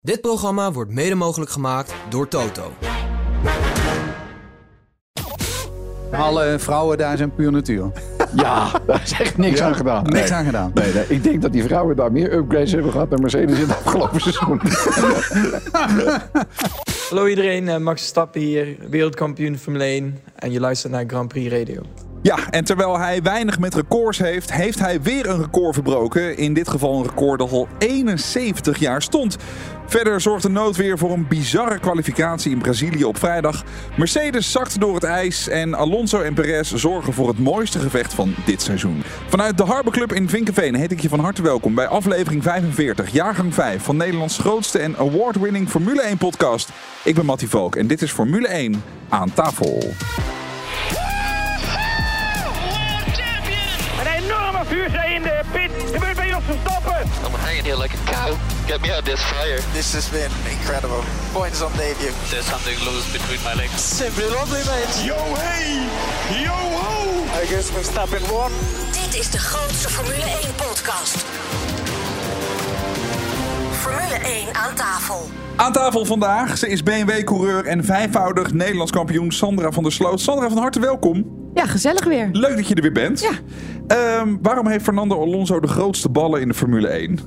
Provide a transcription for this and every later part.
Dit programma wordt mede mogelijk gemaakt door Toto. Alle vrouwen daar zijn puur natuur. Ja, daar is echt niks Ja, aan gedaan. Niks Nee. aan gedaan. Nee, nee, ik denk dat die vrouwen daar meer upgrades hebben gehad dan Mercedes in het afgelopen seizoen. Hallo iedereen, eh, Max Verstappen hier, wereldkampioen Formule 1 en je luistert naar Grand Prix Radio. Ja, en terwijl hij weinig met records heeft, heeft hij weer een record verbroken. In dit geval een record dat al 71 jaar stond. Verder zorgt de noodweer voor een bizarre kwalificatie in Brazilië op vrijdag. Mercedes zakt door het ijs en Alonso en Perez zorgen voor het mooiste gevecht van dit seizoen. Vanuit de Harbor Club in Vinkenveen heet ik je van harte welkom bij aflevering 45, jaargang 5 van Nederlands grootste en award-winning Formule 1 podcast. Ik ben Mattie Valk en dit is Formule 1 aan tafel. Vuurzee in de pit. Gebeurt bij ons Verstappen. I'm hanging here like a cow. Get me out of this fire. This has been incredible. Points on debut. There's something loose between my legs. Simply lovely, mate. Yo hey, yo ho. I guess Verstappen won. Dit is de grootste Formule 1 podcast. Formule 1 aan tafel. Aan tafel vandaag, ze is BMW-coureur en vijfvoudig Nederlands kampioen Sandra van der Sloot. Sandra, van harte welkom. Ja, gezellig weer. Leuk dat je er weer bent. Ja. Ehm, waarom heeft Fernando Alonso de grootste ballen in de Formule 1?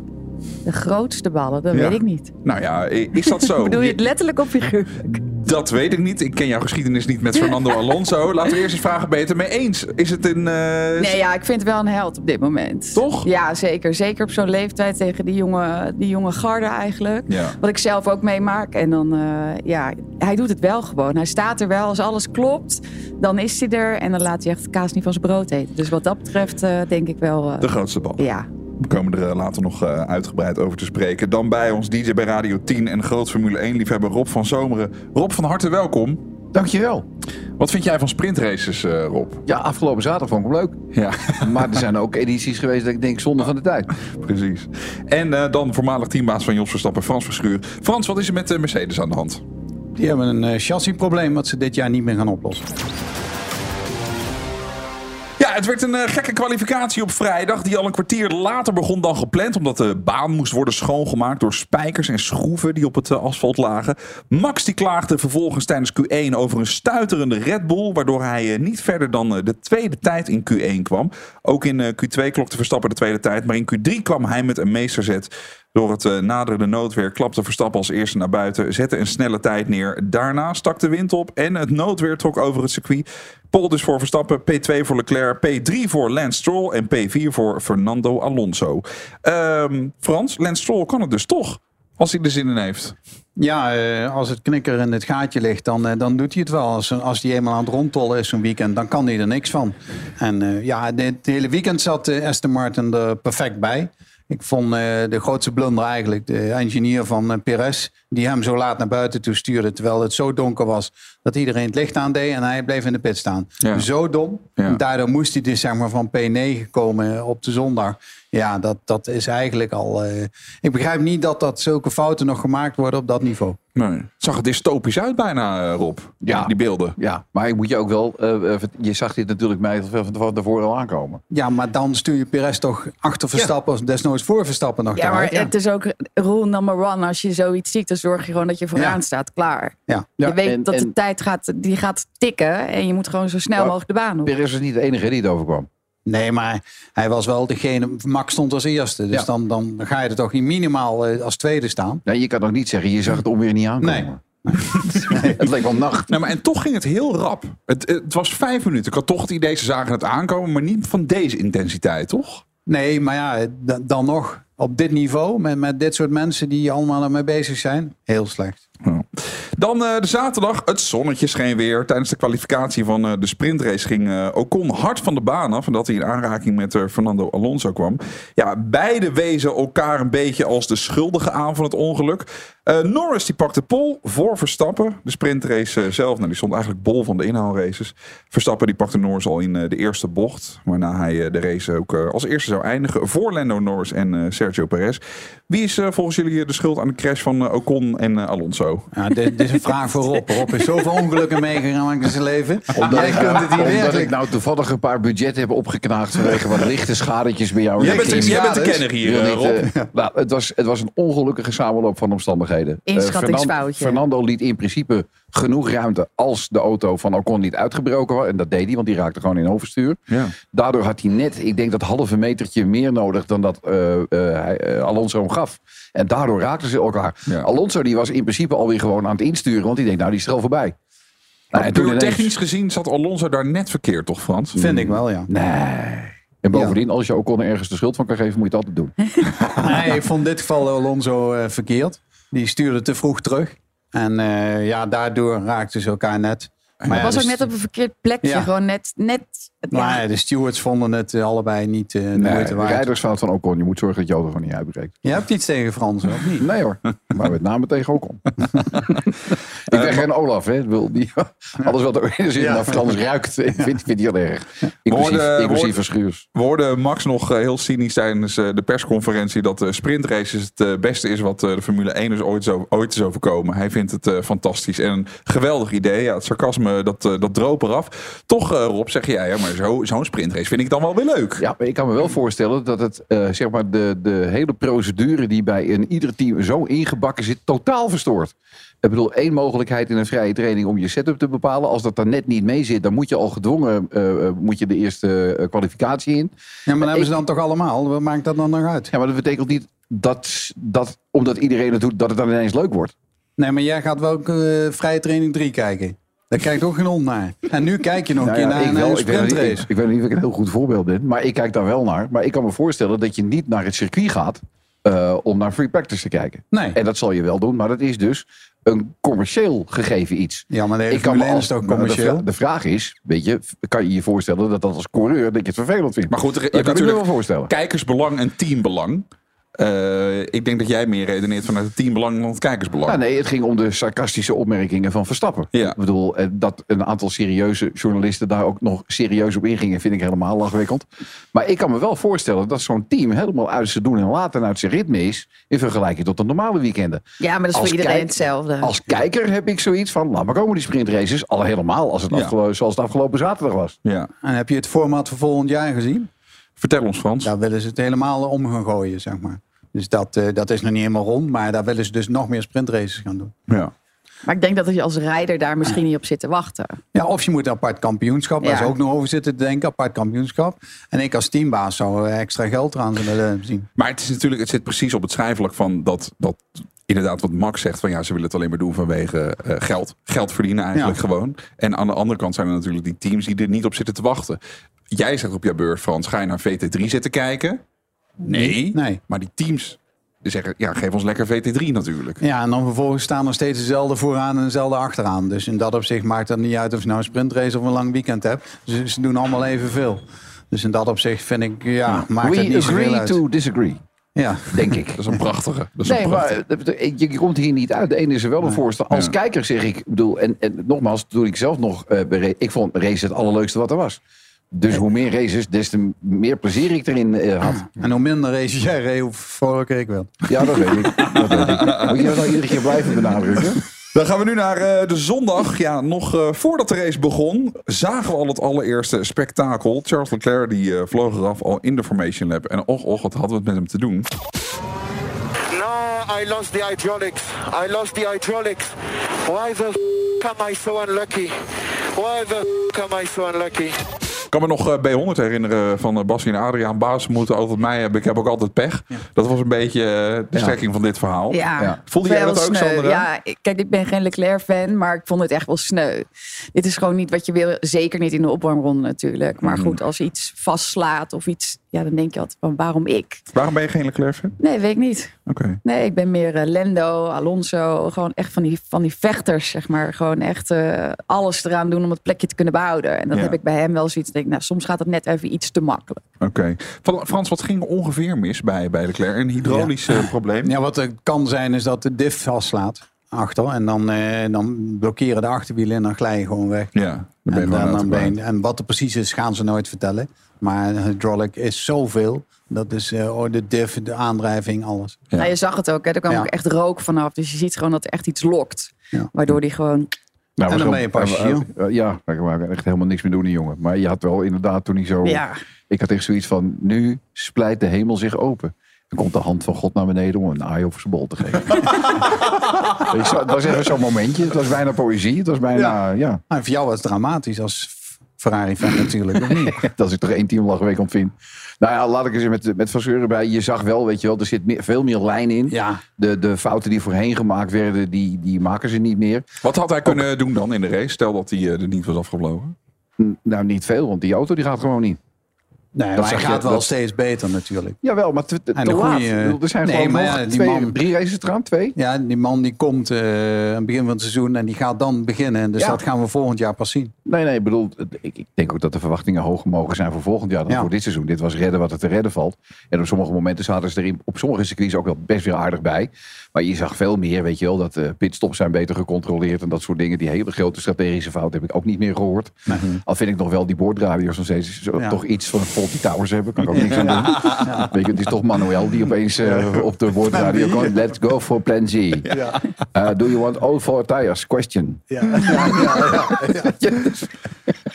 De grootste ballen, dat Ja. weet ik niet. Nou ja, is dat zo? Bedoel je het letterlijk of figuurlijk? Dat weet ik niet. Ik ken jouw geschiedenis niet met Fernando Alonso. Laten we eerst eens vragen, het ermee eens? Is het een... eh, Nee, ja, ik vind het wel een held op dit moment. Toch? Ja, zeker. Zeker op zo'n leeftijd tegen die jonge, die jonge garde eigenlijk. Ja. Wat ik zelf ook meemaak. En dan, eh, ja, hij doet het wel gewoon. Hij staat er wel. Als alles klopt, dan is hij er. En dan laat hij echt kaas niet van zijn brood eten. Dus wat dat betreft eh, denk ik wel... De grootste bal. ja. We komen er eh, later nog eh, uitgebreid over te spreken. Dan bij ons DJ bij Radio 10 en groot Formule 1-liefhebber Rob van Zomeren. Rob, van harte welkom. Dankjewel. Wat vind jij van sprintraces, eh, Rob? Ja, afgelopen zaterdag vond ik hem leuk. Ja. Maar er zijn ook edities geweest dat ik denk zonde van de tijd. Precies. En eh, dan voormalig teambaas van Jos Verstappen, Frans Verschuur. Frans, wat is er met de Mercedes aan de hand? Die hebben een eh, chassisprobleem wat ze dit jaar niet meer gaan oplossen. Het werd een eh, gekke kwalificatie op vrijdag. Die al een kwartier later begon dan gepland. Omdat de baan moest worden schoongemaakt door spijkers en schroeven die op het eh, asfalt lagen. Max die klaagde vervolgens tijdens Q1 over een stuiterende Red Bull. Waardoor hij eh, niet verder dan de tweede tijd in Q1 kwam. Ook in eh, Q2 klokte Verstappen de tweede tijd. Maar in Q3 kwam hij met een meesterzet. Door het eh, naderende noodweer klapte Verstappen als eerste naar buiten. Zette een snelle tijd neer. Daarna stak de wind op en het noodweer trok over het circuit. Pole dus voor Verstappen, P2 voor Leclerc, P3 voor Lance Stroll en P4 voor Fernando Alonso. Ehm, Frans, Lance Stroll kan het dus toch, als hij er zin in heeft. Ja, eh, als het knikker in het gaatje ligt, dan, eh, dan doet hij het wel. Als, als hij eenmaal aan het rondtollen is zo'n weekend, dan kan hij er niks van. En ja, dit hele weekend zat Aston Martin er perfect bij. Ik vond eh, de grootste blunder eigenlijk de engineer van eh, Perez... die hem zo laat naar buiten toe stuurde... terwijl het zo donker was dat iedereen het licht aandeed... en hij bleef in de pit staan. Ja. Zo dom. Ja. Daardoor moest hij dus zeg maar, van P9 komen op de zondag. Ja, dat, dat is eigenlijk al... eh, ik begrijp niet dat, dat zulke fouten nog gemaakt worden op dat niveau. Nee. Het zag er dystopisch uit bijna, eh, Rob. Ja. Die beelden. Ja, maar ik moet je ook wel... eh, eh, je zag dit natuurlijk mij van tevoren al aankomen. Ja, maar dan stuur je Perez toch achter Verstappen... of desnoods voor Verstappen nog Ja, maar het is ook rule number one. Als je zoiets ziet, dan zorg je gewoon dat je vooraan Ja. staat. Klaar. Ja. je weet en- dat de en- tijd gaat, die gaat tikken. En je moet gewoon zo snel Ja. mogelijk de baan op. Perez is niet de enige die het overkwam. Nee, maar hij was wel degene... Max stond als eerste. Dus Ja. dan, dan ga je er toch niet minimaal eh, als tweede staan. Nee, je kan ook niet zeggen, je zag het onweer niet aankomen. het leek wel nacht. Nou, maar en toch ging het heel rap. Het, het was vijf minuten. Ik had toch het idee, ze zagen het aankomen, maar niet van deze intensiteit, toch? Nee, maar ja, dan nog. Op dit niveau, met, met dit soort mensen die allemaal ermee bezig zijn. Heel slecht. Dan eh, de zaterdag. Het zonnetje scheen weer. Tijdens de kwalificatie van eh, de sprintrace ging eh, Ocon hard van de baan af. Omdat hij in aanraking met Fernando Alonso kwam. Ja, beide wezen elkaar een beetje als de schuldigen aan van het ongeluk. Norris die pakte pol voor Verstappen. De sprintrace zelf, nou, die stond eigenlijk bol van de inhaalraces. Verstappen die pakte Norris al in de eerste bocht. Waarna hij de race ook als eerste zou eindigen. Voor Lando Norris en Sergio Perez. Wie is volgens jullie de schuld aan de crash van Ocon en Alonso? Ja, dit, dit is een vraag voor Rob. Rob is zoveel ongelukken meegemaakt in zijn leven. Omdat, Jij ik, kunt het niet omdat werkelijk. ik nou toevallig een paar budgetten heb opgeknaagd vanwege wat lichte schadetjes bij jou. Jij bent, de- jij bent de kenner hier, eh, niet, Rob. eh, nou, het, was, het was een ongelukkige samenloop van omstandigheden. Eh, Inschattingsfoutje. Fernando, Fernando liet in principe genoeg ruimte als de auto van Ocon niet uitgebroken was. En dat deed hij, want die raakte gewoon in overstuur. Ja. Daardoor had hij net, ik denk dat halve metertje meer nodig dan dat eh, eh, hij, eh, Alonso hem gaf. En daardoor raakten ze elkaar. Ja. Alonso die was in principe alweer gewoon aan het insturen, want die denkt, nou die is er al voorbij. Nou, Maar en toen puur ineens- technisch gezien zat Alonso daar net verkeerd, toch Frans? Vind ik wel, ja. Nee. En bovendien, als je Ocon ergens de schuld van kan geven, moet je het altijd doen. Nee, ik vond in dit geval Alonso eh, verkeerd. Die stuurde te vroeg terug. En eh, ja, daardoor raakten ze elkaar net. Maar ja, was ook dus- net op een verkeerd plekje. Gewoon net... net Maar ja, de stewards vonden het eh, allebei niet eh de Nee, moeite de waard. rijdersfout van Ocon. Je moet zorgen dat je auto gewoon niet uitbreekt. Je hebt iets tegen Frans, of niet? Nee hoor, maar met name tegen Ocon. ik ben geen Olaf, hè. Ik Wil die, alles wat er in zin Ja. naar Frans ruikt, vindt vind hij heel erg. Inclusief, hoorde- verschuurs. We hoorden Max nog eh, heel cynisch tijdens eh, de persconferentie dat de sprintraces het eh, beste is wat eh, de Formule 1 is ooit, zo, ooit is overkomen. Hij vindt het eh, fantastisch en een geweldig idee. Ja, het sarcasme dat, eh, dat droop eraf. Toch eh, Rob, zeg jij, ja, maar zo- zo'n sprintrace vind ik dan wel weer leuk. Ja, maar ik kan me wel voorstellen dat het, eh, zeg maar, de, de hele procedure die bij een ieder team zo ingebakken zit, totaal verstoort. Ik bedoel, één mogelijkheid in een vrije training om je setup te bepalen. Als dat dan net niet mee zit, dan moet je al gedwongen eh, eh, moet je de eerste eh, kwalificatie in. Ja, maar dat hebben ze dan toch allemaal? Wat maakt dat dan nog uit? Ja, maar dat betekent niet dat, dat omdat iedereen het doet, dat het dan ineens leuk wordt. Nee, maar jij gaat wel ook, eh, vrije training 3 kijken. Daar kijkt ook geen hond naar. En nu kijk je nog een Nou keer ja, naar, ik, naar wel, een ik, weet niet, sprintrace. ik, ik weet niet of ik een heel goed voorbeeld ben, maar ik kijk daar wel naar. Maar ik kan me voorstellen dat je niet naar het circuit gaat eh, om naar free practice te kijken. Nee. En dat zal je wel doen, maar dat is dus een commercieel gegeven iets. Ja, maar de hele Ik kan me Formule 1 als, is toch maar de commercieel? De vraag is, weet je, kan je je voorstellen dat dat als coureur dat je het vervelend vindt? Maar goed, je kan ik me wel natuurlijk voorstellen. kijkersbelang en teambelang. Eh, ik denk dat jij meer redeneert vanuit het teambelang dan het kijkersbelang. Ja, nee, het ging om de sarcastische opmerkingen van Verstappen. Ja. Ik bedoel, eh, dat een aantal serieuze journalisten daar ook nog serieus op ingingen, vind ik helemaal lachwekkend. Maar ik kan me wel voorstellen dat zo'n team helemaal uit zijn doen en laten en uit zijn ritme is, in vergelijking tot de normale weekenden. Ja, maar dat is Als voor iedereen kijk- hetzelfde. Als kijker heb ik zoiets van, laat maar komen die sprintraces. Al helemaal als het Ja. afgelo- zoals het afgelopen zaterdag was. Ja. En heb je het format voor volgend jaar gezien? Vertel ons Frans. Daar willen ze het helemaal om gaan gooien, zeg maar. Dus dat, eh, dat is nog niet helemaal rond. Maar daar willen ze dus nog meer sprintraces gaan doen. Ja. Maar ik denk dat je als rijder daar misschien niet op zit te wachten. Ja, of je moet een apart kampioenschap. Daar Ja. is ook nog over zitten te denken. Apart kampioenschap. En ik als teambaas zou eh, extra geld eraan willen zien. Maar het is natuurlijk, het zit precies op het schrijfelijk van dat, dat inderdaad wat Max zegt van ja, ze willen het alleen maar doen vanwege eh, geld. Geld verdienen eigenlijk Ja. gewoon. En aan de andere kant zijn er natuurlijk die teams die er niet op zitten te wachten. Jij zegt op jouw beurt, Frans, ga je naar VT3 zitten kijken? Nee. Nee. Maar die teams die zeggen, ja, geef ons lekker VT3 natuurlijk. Ja, en dan vervolgens staan er steeds dezelfde vooraan en dezelfde achteraan. Dus in dat opzicht maakt het niet uit of je nou een sprintrace of een lang weekend hebt. Dus ze doen allemaal evenveel. Dus in dat opzicht vind ik, ja, maakt het We niet zoveel agree uit. to disagree, Ja. denk ik. Dat is een prachtige. Dat is Nee, een maar prachtige. eh, je, je komt hier niet uit. De ene is er wel een voorstel. Als Ja. kijker zeg ik, bedoel, en, en nogmaals, toen ik zelf nog eh, bij ik vond race het allerleukste wat er was. Dus hoe meer races, des te meer plezier ik erin eh, had. En hoe minder races jij reed, hoe vrolijker ik wil. Ja, dat weet ik. Dat weet ik. Moet je dat nou iedere keer blijven benadrukken? Dan gaan we nu naar eh, de zondag. Ja, nog eh, voordat de race begon, zagen we al het allereerste spektakel. Charles Leclerc die eh, vloog eraf al in de Formation Lab. En och, och, wat hadden we het met hem te doen. No, I lost the hydraulics. I lost the hydraulics. Why the f am I so unlucky? Why the f am I so unlucky? Ik kan me nog eh, B100 herinneren van uh, Bassie en Adriaan. Baas moeten altijd mij hebben. Ik heb ook altijd pech. Dat was een beetje eh, de strekking van dit verhaal. Ja, Ja. Voelde jij dat ook. Sandra? Ja, ik- kijk, ik ben geen Leclerc-fan, maar ik vond het echt wel sneu. Dit is gewoon niet wat je wil. Zeker niet in de opwarmronde natuurlijk. Maar Mhm. goed, als iets vastslaat of iets... Ja, dan denk je altijd van waarom ik? Waarom ben je geen Leclerc-fan? Nee, weet ik niet. Oké. Nee, ik ben meer eh, Lendo, Alonso. Gewoon echt van die, van die vechters, zeg maar. Gewoon echt eh, alles eraan doen om het plekje te kunnen behouden. En dat Ja. heb ik bij hem wel zoiets. Denk, ik, nou, soms gaat het net even iets te makkelijk. Oké. Frans, wat ging er ongeveer mis bij, bij Leclerc? Een hydraulisch probleem? Ja, wat er kan zijn is dat de diff vastslaat. Achter. En dan, eh, dan blokkeren de achterwielen en dan glij je gewoon weg. Ja, dan ben je En, dan, ben je- en wat er precies is, gaan ze nooit vertellen. Maar hydraulic is zoveel. Dat is eh, oh, de diff, de aandrijving, alles. Ja. Nou, je zag het ook, hè? er kwam Ja. ook echt rook vanaf. Dus je ziet gewoon dat er echt iets lokt. Ja. Waardoor die gewoon... Nou, En dan ben je ja, daar kan echt helemaal niks meer doen, die jongen. Maar je had wel inderdaad toen hij zo... Ja, Ik had echt zoiets van, nu splijt de hemel zich open. Dan komt de hand van God naar beneden om een aai over zijn bol te geven. Het was even zo'n momentje. Het was bijna poëzie. Het was bijna, ja. Nou, voor jou was het dramatisch als Ferrari-fan natuurlijk, of niet? dat ik toch één team week om vind. Nou ja, laat ik eens met, met Van Zeuren bij. Je zag wel, weet je wel, er zit meer, veel meer lijn in. Ja. De, de fouten die voorheen gemaakt werden, die, die maken ze niet meer. Wat had hij kunnen doen dan in de race? Stel dat hij eh, er niet was afgevlogen. N- Nou, niet veel, want die auto die gaat gewoon niet. Nee, Dat maar hij je- gaat wel dat- steeds beter natuurlijk. Jawel, maar te, te, En te de laat. goeie- Ik bedoel, Er zijn Nee, gewoon nog ja, twee, man- drie races eraan, twee. Ja, die man die komt eh, aan het begin van het seizoen en die gaat dan beginnen. Dus Ja. dat gaan we volgend jaar pas zien. Nee, nee, ik bedoel, ik, ik denk ook dat de verwachtingen hoger mogen zijn voor volgend jaar dan Ja. voor dit seizoen. Dit was redden wat er te redden valt. En op sommige momenten zaten ze er op sommige circuits ook wel best weer aardig bij. Maar je zag veel meer, weet je wel, dat de pitstops zijn beter gecontroleerd en dat soort dingen. Die hele grote strategische fouten heb ik ook niet meer gehoord. Al vind ik nog wel die boordradio's nog steeds toch iets van Faulty Towers hebben. Kan ik ook niks aan doen. Weet je, het is toch Manuel die opeens eh, op de boordradio komt. Let's go for plan Z. Uh, do you want all four tires? Question.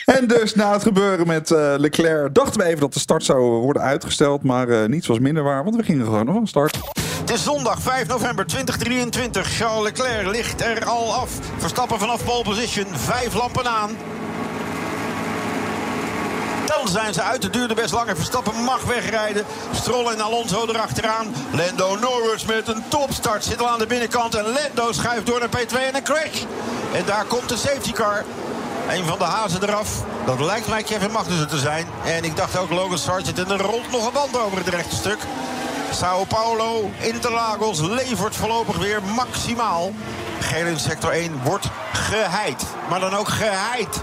En dus na het gebeuren met eh, Leclerc dachten we even dat de start zou worden uitgesteld. Maar eh, niets was minder waar, want we gingen gewoon nog van start. Het is zondag 5 november 2023. Charles Leclerc ligt er al af. Verstappen vanaf pole position. Vijf lampen aan. Zijn ze uit. Het duurde best lang. en Verstappen mag wegrijden. Stroll en Alonso erachteraan. Lando Norris met een topstart. Zit al aan de binnenkant. En Lando schuift door naar P2 en een crash. En daar komt de safety car. Een van de hazen eraf. Dat lijkt mij Kevin Magnussen te zijn. En ik dacht ook Logan Sargent. En er rolt nog een band over het rechte stuk. Sao Paulo, Interlagos levert voorlopig weer maximaal. Geel in sector 1 wordt geheid. Maar dan ook geheid.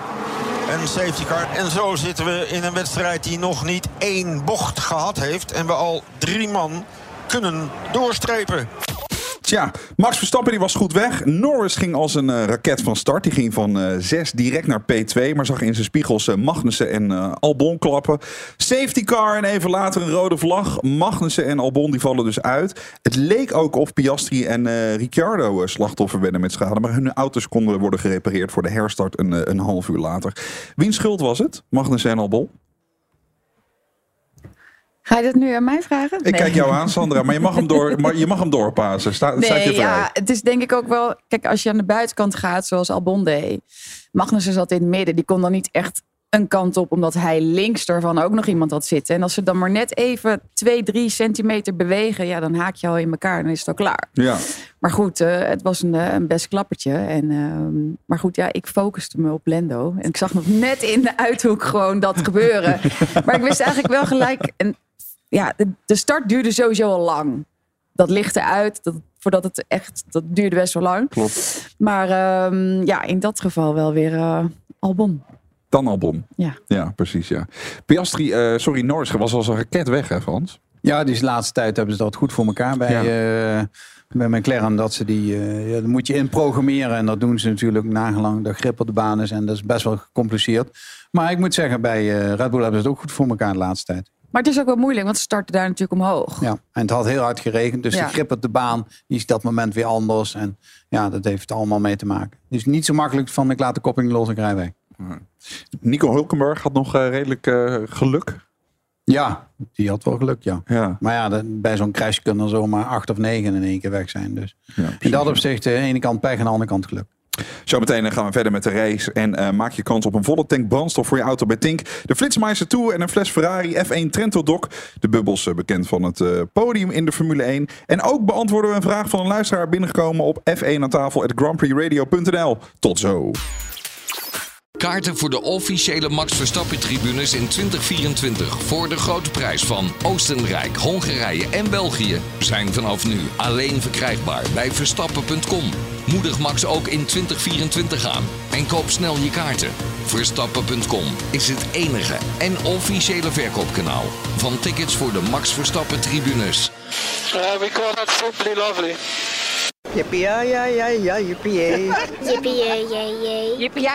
Een safety car. En zo zitten we in een wedstrijd die nog niet één bocht gehad heeft. En we al drie man kunnen doorstrepen. Tja, Max Verstappen die was goed weg. Norris ging als een eh, raket van start. Die ging van eh 6 direct naar P2. Maar zag in zijn spiegels eh, Magnussen en Albon klappen. Safety car en even later een rode vlag. Magnussen en Albon die vallen dus uit. Het leek ook of Piastri en Ricciardo slachtoffer werden met schade. Maar hun auto's konden worden gerepareerd voor de herstart een, een half uur later. Wiens schuld was het? Magnussen en Albon? Ga je dat nu aan mij vragen? Ik kijk jou aan, Sandra. Maar je mag hem, door, maar je mag hem doorpassen. Sta, staat je Nee, vrij. ja, het is denk ik ook wel... Kijk, als je aan de buitenkant gaat, zoals Albon deed... Magnussen zat in het midden. Die kon dan niet echt een kant op, omdat hij links ervan ook nog iemand had zitten. En als ze dan maar net even twee, drie centimeter bewegen... ja, dan haak je al in elkaar en dan is het al klaar. Ja. Maar goed, eh, het was een, eh, een best klappertje. En, ehm, maar goed, ja, ik focuste me op Lendo. En ik zag nog net in de uithoek gewoon dat gebeuren. maar ik wist eigenlijk wel gelijk... En, ja, de, de start duurde sowieso al lang. Dat lichtte uit, dat, voordat het echt... Dat duurde best wel lang. Klopt. Maar ehm, ja, in dat geval wel weer eh, Albon. Dan Albon. Ja. Ja, precies, ja. Piastri, eh, sorry, Norris was als een raket weg, hè, Frans? Ja, die laatste tijd hebben ze dat goed voor elkaar bij, eh bij McLaren. Dat ze die, eh, ja, dat moet je inprogrammeren. En dat doen ze natuurlijk nagelang de grip op de baan is. En dat is best wel gecompliceerd. Maar ik moet zeggen, bij eh, Red Bull hebben ze het ook goed voor elkaar de laatste tijd. Maar het is ook wel moeilijk, want ze starten daar natuurlijk omhoog. Ja, en het had heel hard geregend. Dus Ja. de grip op de baan die is dat moment weer anders. En ja, dat heeft er allemaal mee te maken. Het is niet zo makkelijk van ik laat de koppeling los en ik rij weg. Nico Hulkenberg had nog eh, redelijk eh, geluk. Ja, die had wel geluk, ja. Ja. Maar ja, de- bij zo'n crash kunnen er zomaar acht of negen in één keer weg zijn. Dus Ja, in dat opzicht, de ene kant pech en de andere kant geluk. Zometeen eh, gaan we verder met de race. En eh, maak je kans op een volle tank brandstof voor je auto bij Tink. De Flitsmeister Tour en een fles Ferrari F1 Trento Doc. De bubbels eh, bekend van het podium in de Formule 1. En ook beantwoorden we een vraag van een luisteraar binnengekomen op F1 aan tafel at. Tot zo. Kaarten voor de officiële Max Verstappen tribunes in 2024 voor de grote prijs van Oostenrijk, Hongarije en België zijn vanaf nu alleen verkrijgbaar bij verstappen.com. Moedig Max ook in 2024 aan en koop snel je kaarten. Verstappen.com is het enige en officiële verkoopkanaal van tickets voor de Max Verstappen tribunes. Uh, we call that simply lovely. Jippie, ja, ja, ja, jippie. Jippie, jee. Jippie,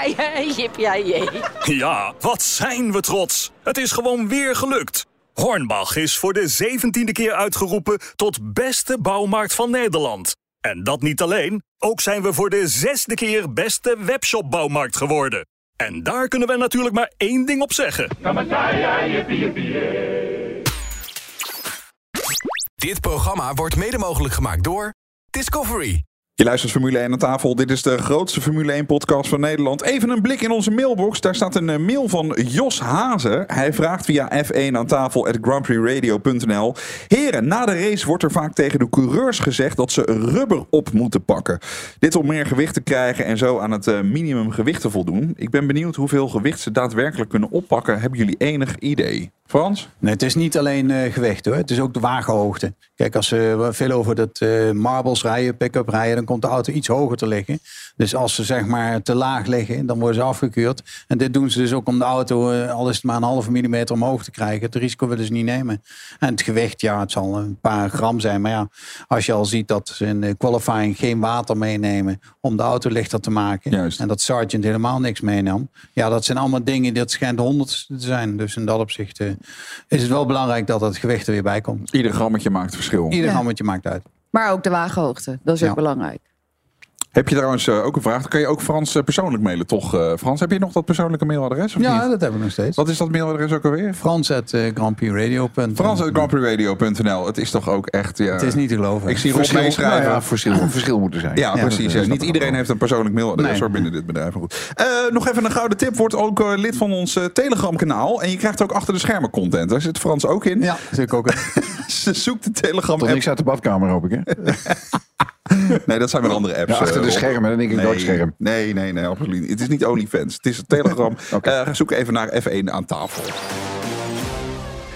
jippie. Ja, wat zijn we trots. Het is gewoon weer gelukt. Hornbach is voor de zeventiende keer uitgeroepen tot beste bouwmarkt van Nederland. En dat niet alleen, ook zijn we voor de zesde keer beste webshopbouwmarkt geworden. En daar kunnen we natuurlijk maar één ding op zeggen. Dit programma wordt mede mogelijk gemaakt door Discovery. Je luistert Formule 1 aan tafel. Dit is de grootste Formule 1 podcast van Nederland. Even een blik in onze mailbox. Daar staat een eh, mail van Jos Hazen. Hij vraagt via F1 aan tafel at. Heren, na de race wordt er vaak tegen de coureurs gezegd dat ze rubber op moeten pakken. Dit om meer gewicht te krijgen en zo aan het eh, minimum gewicht te voldoen. Ik ben benieuwd hoeveel gewicht ze daadwerkelijk kunnen oppakken. Hebben jullie enig idee? Frans? Nee, het is niet alleen eh, gewicht hoor. Het is ook de wagenhoogte. Kijk, als ze veel over dat eh, marbles rijden, pick-up rijden, dan komt de auto iets hoger te liggen. Dus als ze zeg maar te laag liggen, dan worden ze afgekeurd. En dit doen ze dus ook om de auto, eh, al is het maar een halve millimeter omhoog te krijgen. Het risico willen ze niet nemen. En het gewicht, ja, het zal een paar gram zijn. Maar ja, als je al ziet dat ze in de qualifying geen water meenemen om de auto lichter te maken. Juist. En dat Sargent helemaal niks meenam. Ja, dat zijn allemaal dingen, dat schijnt honderd te zijn. Dus in dat opzicht eh, is het wel belangrijk dat het gewicht er weer bij komt. Ieder grammetje maakt verschil. Ieder Ja. grammetje maakt uit. Maar ook de wagenhoogte, dat is ook belangrijk. Heb je trouwens eh, ook een vraag? Dan kan je ook Frans eh, persoonlijk mailen, toch? eh, Frans, heb je nog dat persoonlijke mailadres? Of Ja, niet? dat hebben we nog steeds. Wat is dat mailadres ook alweer? Frans at uh, grandprixradio.nl Frans.grandprixradio.nl. Het is toch ook echt... Ja, Het is niet te geloven. Ik zie Rob Verschil, meeschrijven. nou ja, verschil, verschil moet er zijn. Ja, Ja, precies. dat Niet iedereen heeft een persoonlijk mailadres Nee. hoor, binnen dit bedrijf. Goed. Eh, nog even een gouden tip. Word ook lid van ons eh, Telegram kanaal. En je krijgt ook achter de schermen content. Daar zit Frans ook in. Ja, zit ik ook. Zoek de Telegram Tot niks uit de badkamer, hoop ik, hè? Nee, dat zijn weer andere apps. Ja, achter eh, de schermen, dan denk ik nee, doodscherm. Nee, nee, nee, absoluut niet. Het is niet OnlyFans. Het is Telegram. Eh, zoek even naar F1 aan tafel.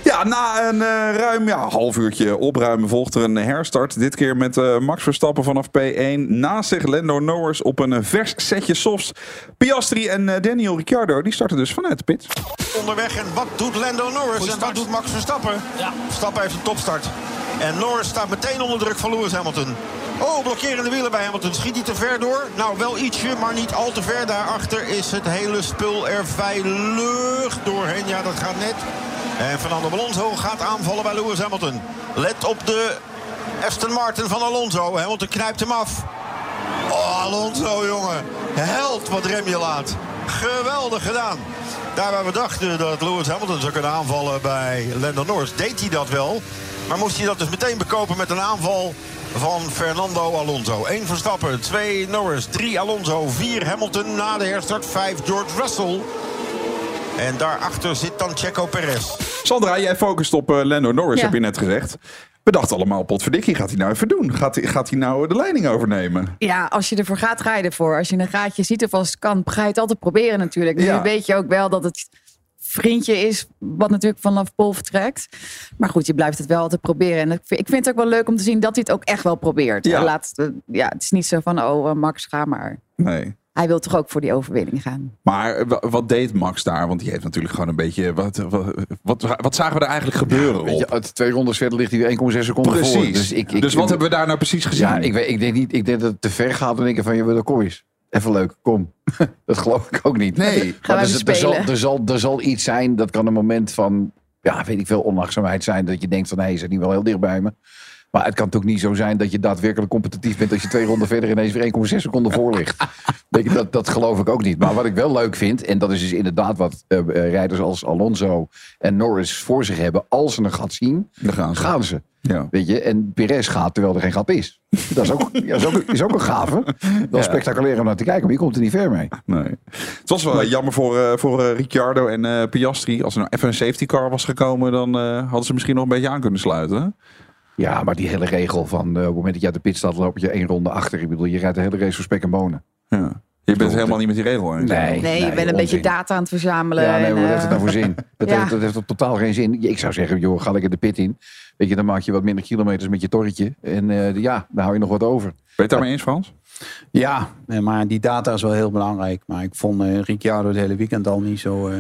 Ja, na een eh, ruim ja, half uurtje opruimen volgt er een herstart. Dit keer met eh, Max Verstappen vanaf P1. Naast zich Lando Norris op een eh, vers setje softs. Piastri en eh, Daniel Ricciardo die starten dus vanuit de pit. Onderweg en wat doet Lando Norris en wat doet Max Verstappen? Verstappen heeft een topstart. En Norris staat meteen onder druk van Lewis Hamilton. Oh, blokkerende wielen bij Hamilton. Schiet hij te ver door? Nou, wel ietsje, maar niet al te ver. Daarachter is het hele spul er veilig doorheen. Ja, dat gaat net. En Fernando Alonso gaat aanvallen bij Lewis Hamilton. Let op de Aston Martin van Alonso. Hamilton knijpt hem af. Oh, Alonso, jongen. Held wat rem je laat. Geweldig gedaan. Daar waar we dachten dat Lewis Hamilton zou kunnen aanvallen bij Lando Norris, deed hij dat wel. Maar moest hij dat dus meteen bekopen met een aanval van Fernando Alonso. 1 Verstappen, 2 Norris, 3 Alonso, 4 Hamilton na de herstart, 5 George Russell. En daarachter zit dan Checo Perez. Sandra, jij focust op eh, Lando Norris, Ja. heb je net gezegd. We dachten allemaal, potverdikkie, gaat hij nou even doen? Gaat hij, gaat hij nou de leiding overnemen? Ja, als je ervoor gaat, ga je ervoor. Als je een gaatje ziet of als het kan, ga je het altijd proberen natuurlijk. Nu Ja. weet je ook wel dat het vriendje is, wat natuurlijk vanaf Pol vertrekt. Maar goed, je blijft het wel altijd proberen. En ik vind ik vind het ook wel leuk om te zien dat hij het ook echt wel probeert. Ja. Laat, ja, het is niet zo van, oh eh, Max, ga maar. Nee. Hij wil toch ook voor die overwinning gaan. Maar eh, wa- wat deed Max daar? Want die heeft natuurlijk gewoon een beetje... Wat, wat, wat, wat zagen we er eigenlijk gebeuren, je, uit twee rondes verder ligt hij weer 1,6 seconden voor. Precies. Dus, ik, ik, dus wat hebben we daar nou precies gezien? Ja, ik, weet, ik, denk niet, ik denk dat het te ver gaat. Dan denk ik van, je wil er kom eens. Even leuk, kom. dat geloof ik ook niet. Nee. Maar er, er, zal, er, zal, er zal iets zijn, dat kan een moment van, ja, weet ik veel, onachtzaamheid zijn. Dat je denkt van, hé, hey, is het niet wel heel dicht bij me. Maar het kan toch niet zo zijn dat je daadwerkelijk competitief bent... als je twee ronden verder ineens weer 1,6 seconden voor ligt. Dat, dat geloof ik ook niet. Maar wat ik wel leuk vind, en dat is dus inderdaad wat eh, eh, rijders als Alonso en Norris voor zich hebben... als ze een gat zien, Dan gaan ze. gaan ze. Ja. Weet je, en Perez gaat terwijl er geen gat is. Dat is ook, ja, is ook, is ook een gave. Wel Ja. spectaculair om naar te kijken, maar je komt er niet ver mee. Nee. Het was wel jammer voor, eh, voor Ricciardo en Piastri. Als er nou even een safety car was gekomen... dan hadden ze misschien nog een beetje aan kunnen sluiten. hè? Ja, maar die hele regel van eh, op het moment dat je uit de pit staat, loop je één ronde achter. Ik bedoel, je rijdt de hele race voor spek en bonen. Ja. Je bent helemaal niet met die regel eens. Nee. Nee, je bent een onzin. beetje data aan het verzamelen. Ja, nee, en, wat heeft eh, het nou voor zin? Dat, ja. heeft, dat heeft totaal geen zin. Ik zou zeggen, joh, ga lekker de pit in. Weet je, dan maak je wat minder kilometers met je torretje. En eh, ja, dan hou je nog wat over. Ben je het daarmee eens, Frans? Ja, nee, maar die data is wel heel belangrijk. Maar ik vond eh, Ricciardo het hele weekend al niet zo, eh,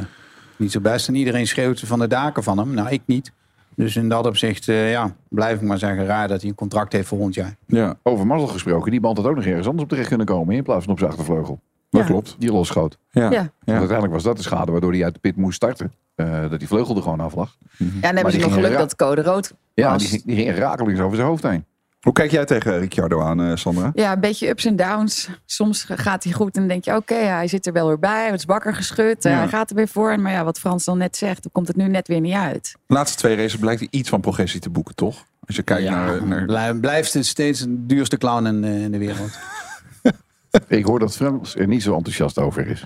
niet zo best. En iedereen schreeuwt van de daken van hem. Nou, ik niet. Dus in dat opzicht, eh, ja, blijf ik maar zeggen, raar dat hij een contract heeft volgend jaar. Ja. Over mazzel gesproken, die band had ook nog ergens anders op terecht kunnen komen. In plaats van op zijn achtervleugel. Dat klopt. Die losschoot. Ja. Ja. Want uiteindelijk was dat de schade waardoor hij uit de pit moest starten. Eh, dat die vleugel er gewoon af lag. Ja, dan Maar hebben ze nog geluk dat code rood Ja, was. die, ging- die ging rakelings over zijn hoofd heen. Hoe kijk jij tegen Ricciardo aan, eh, Sandra? Ja, een beetje ups en downs. Soms gaat hij goed en dan denk je, oké, hij zit er wel weer bij. Het is wakker geschud, eh, Ja. hij gaat er weer voor. Maar ja, wat Frans dan net zegt, dan komt het nu net weer niet uit. De laatste twee races blijkt hij iets van progressie te boeken, toch? Als je kijkt naar... naar... Blij- Blijft het steeds de duurste clown in, in de wereld. Ik hoor dat Frans er niet zo enthousiast over is.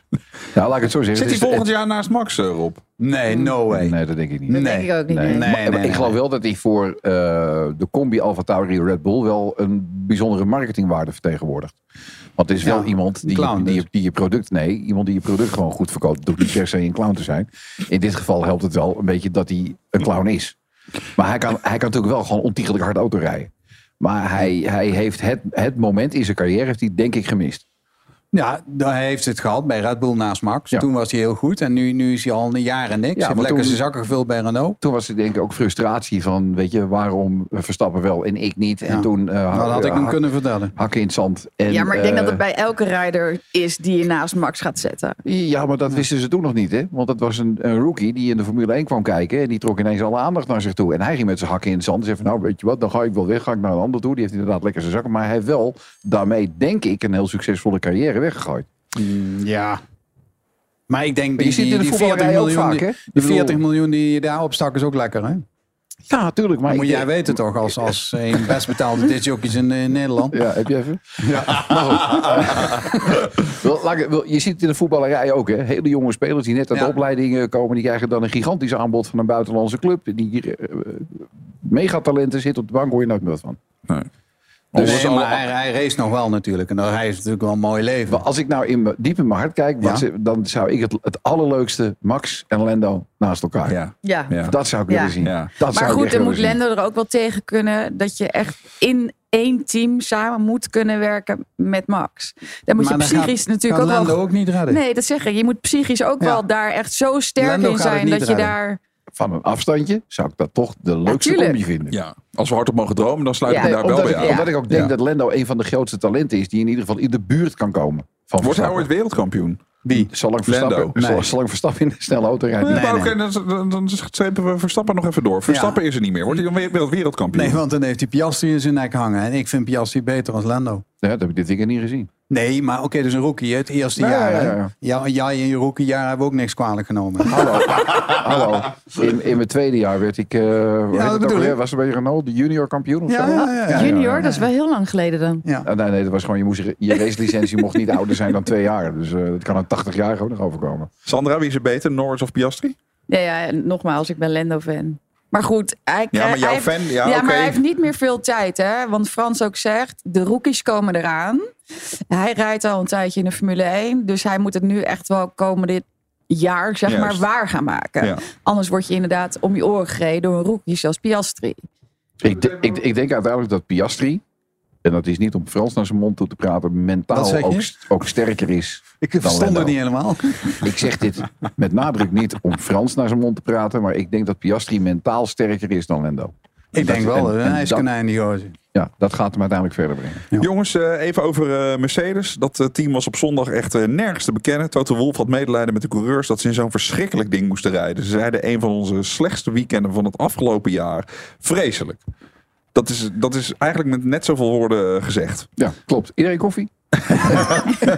Nou, laat ik het zo zeggen. Zit hij volgend jaar naast Max, eh, Rob? Nee, no way. Nee, dat denk ik niet. Dat denk ik ook niet. Nee. nee. Nee, Maar- nee, maar nee, ik geloof nee. wel dat hij voor eh, de combi Alfa Tauri Red Bull wel een bijzondere marketingwaarde vertegenwoordigt. Want het is wel Ja, iemand die, clown die, dus. die je product, nee, iemand die je product gewoon goed verkoopt. Het hoeft niet per se een clown te zijn. In dit geval helpt het wel een beetje dat hij een clown is. Maar hij kan, hij kan natuurlijk wel gewoon ontiegelijk hard auto rijden. Maar hij, hij heeft het, het moment in zijn carrière, heeft hij denk ik gemist. Ja, daar heeft het gehad bij Red Bull naast Max. Ja. Toen was hij heel goed en nu, nu is hij al een jaar en niks. Ja, Ja, heeft lekker toen- zijn zakken gevuld bij Renault. Toen was het denk ik ook frustratie van, weet je, waarom Verstappen wel en ik niet. En Ja. toen uh, Dat had ik hem kunnen vertellen. hakken in het zand. En, ja, maar ik denk dat eh, het bij elke rijder is die je naast Max gaat zetten. Ja, maar dat wisten ze toen nog niet, hè? Want dat was een, een rookie die in de Formule 1 kwam kijken. En die trok ineens alle aandacht naar zich toe. En hij ging met zijn hakken in het zand. En zei van, nou, weet je wat, dan ga ik wel weg. Ga ik naar een ander toe. Die heeft inderdaad lekker zijn zakken. Maar hij heeft wel daarmee, denk ik, een heel succesvolle carrière weggegooid. Mm, ja. Maar ik denk, Maar je die, in die, de die 40 voetballerij ook miljoen, vaak, die, hè? die Ik bedoel- 40 miljoen die je daar opstak is ook lekker, hè? Ja, natuurlijk. Maar Maar moet jij weten toch, als, als een best betaalde discjockeys in, eh, Nederland. Ja, heb je even? Ja. Wel, je ziet het in de voetballerij ook, hè? Hele jonge spelers die net uit de Ja. opleiding komen. Die krijgen dan een gigantisch aanbod van een buitenlandse club. Die eh, megatalenten zitten op de bank, hoor je nooit meer van. Nee. Dus Dus nee, maar hij, hij race nog wel natuurlijk. En hij heeft natuurlijk wel een mooi leven. Maar als ik nou in, mijn- diep in mijn hart kijk, wat Ja. ze- dan zou ik het, het allerleukste Max en Lando naast elkaar. Ja. Ja. Ja. Dat zou ik Ja. willen zien. Ja. Dat Maar goed, dan moet zien. Lendo er ook wel tegen kunnen dat je echt in één team samen moet kunnen werken met Max. Dan moet Maar je dan psychisch gaat- natuurlijk kan ook Lando wel. ook niet redden. Nee, dat zeg ik. Je moet psychisch ook Ja. wel daar echt zo sterk Lando in zijn dat je daar. Van een afstandje zou ik dat toch de leukste combi vinden. Ja. Als we hardop mogen dromen, dan sluit Ja. ik me daar wel bij ik, aan. omdat ik ook denk Ja. dat Lando een van de grootste talenten is die in ieder geval in de buurt kan komen. Van Wordt hij ooit wereldkampioen? Wie? Zolang Verstappen, Nee. zolang Verstappen in een snelle auto rijdt. Nee, dan, dan, dan strepen we Verstappen nog even door. Verstappen is er niet meer. Wordt hij dan wereldkampioen? Nee, want dan heeft hij Piastri in zijn nek hangen. En ik vind Piastri beter als Lando. Ja, dat heb ik dit weekend niet gezien. Nee, maar oké, dus een rookie, hè, het eerste Ja, jaar. ja, ja. Ja, jij in je rookiejaar hebben we ook niks kwalijk genomen. Hallo. Hallo. In, in mijn tweede jaar werd ik, eh dat bedoel weer? ik. was er bij Renault de junior kampioen of Ja, zo? ja, ja, ja. Junior, dat is wel heel lang geleden dan. Ja. Ah, nee, nee, dat was gewoon, je, moest, je racelicentie mocht niet ouder zijn dan twee jaar. Dus eh dat kan een 80 jaar ook nog overkomen. Sandra, wie is er beter? Norris of Piastri? Ja, ja, nogmaals, ik ben Lendo-fan. Maar goed, hij, Ja, maar jouw fan, ja, ja oké. maar hij heeft niet meer veel tijd, hè? Want Frans ook zegt, de rookies komen eraan. Hij rijdt al een tijdje in de Formule 1, dus hij moet het nu echt wel komen dit jaar, zeg Juist. maar, waar gaan maken. Ja. Anders word je inderdaad om je oren gereden door een rookie zoals Piastri. Ik, ik, ik denk uiteindelijk dat Piastri, en dat is niet om Frans naar zijn mond toe te praten, mentaal ook, ook sterker is. Ik verstond het niet helemaal. Ik zeg dit met nadruk niet om Frans naar zijn mond te praten, maar ik denk dat Piastri mentaal sterker is dan Lando. Ik Dat- denk wel, en- en hij is dat- konijn die gozer. Ja, dat gaat hem uiteindelijk verder brengen. Jongens, eh, even over eh, Mercedes. Dat eh, team was op zondag echt nergens te bekennen. Toto Wolff had medelijden met de coureurs dat ze in zo'n verschrikkelijk ding moesten rijden. Ze zeiden een van onze slechtste weekenden van het afgelopen jaar. Vreselijk. Dat is, dat is eigenlijk met net zoveel woorden eh, gezegd. Ja, klopt. Iedereen koffie?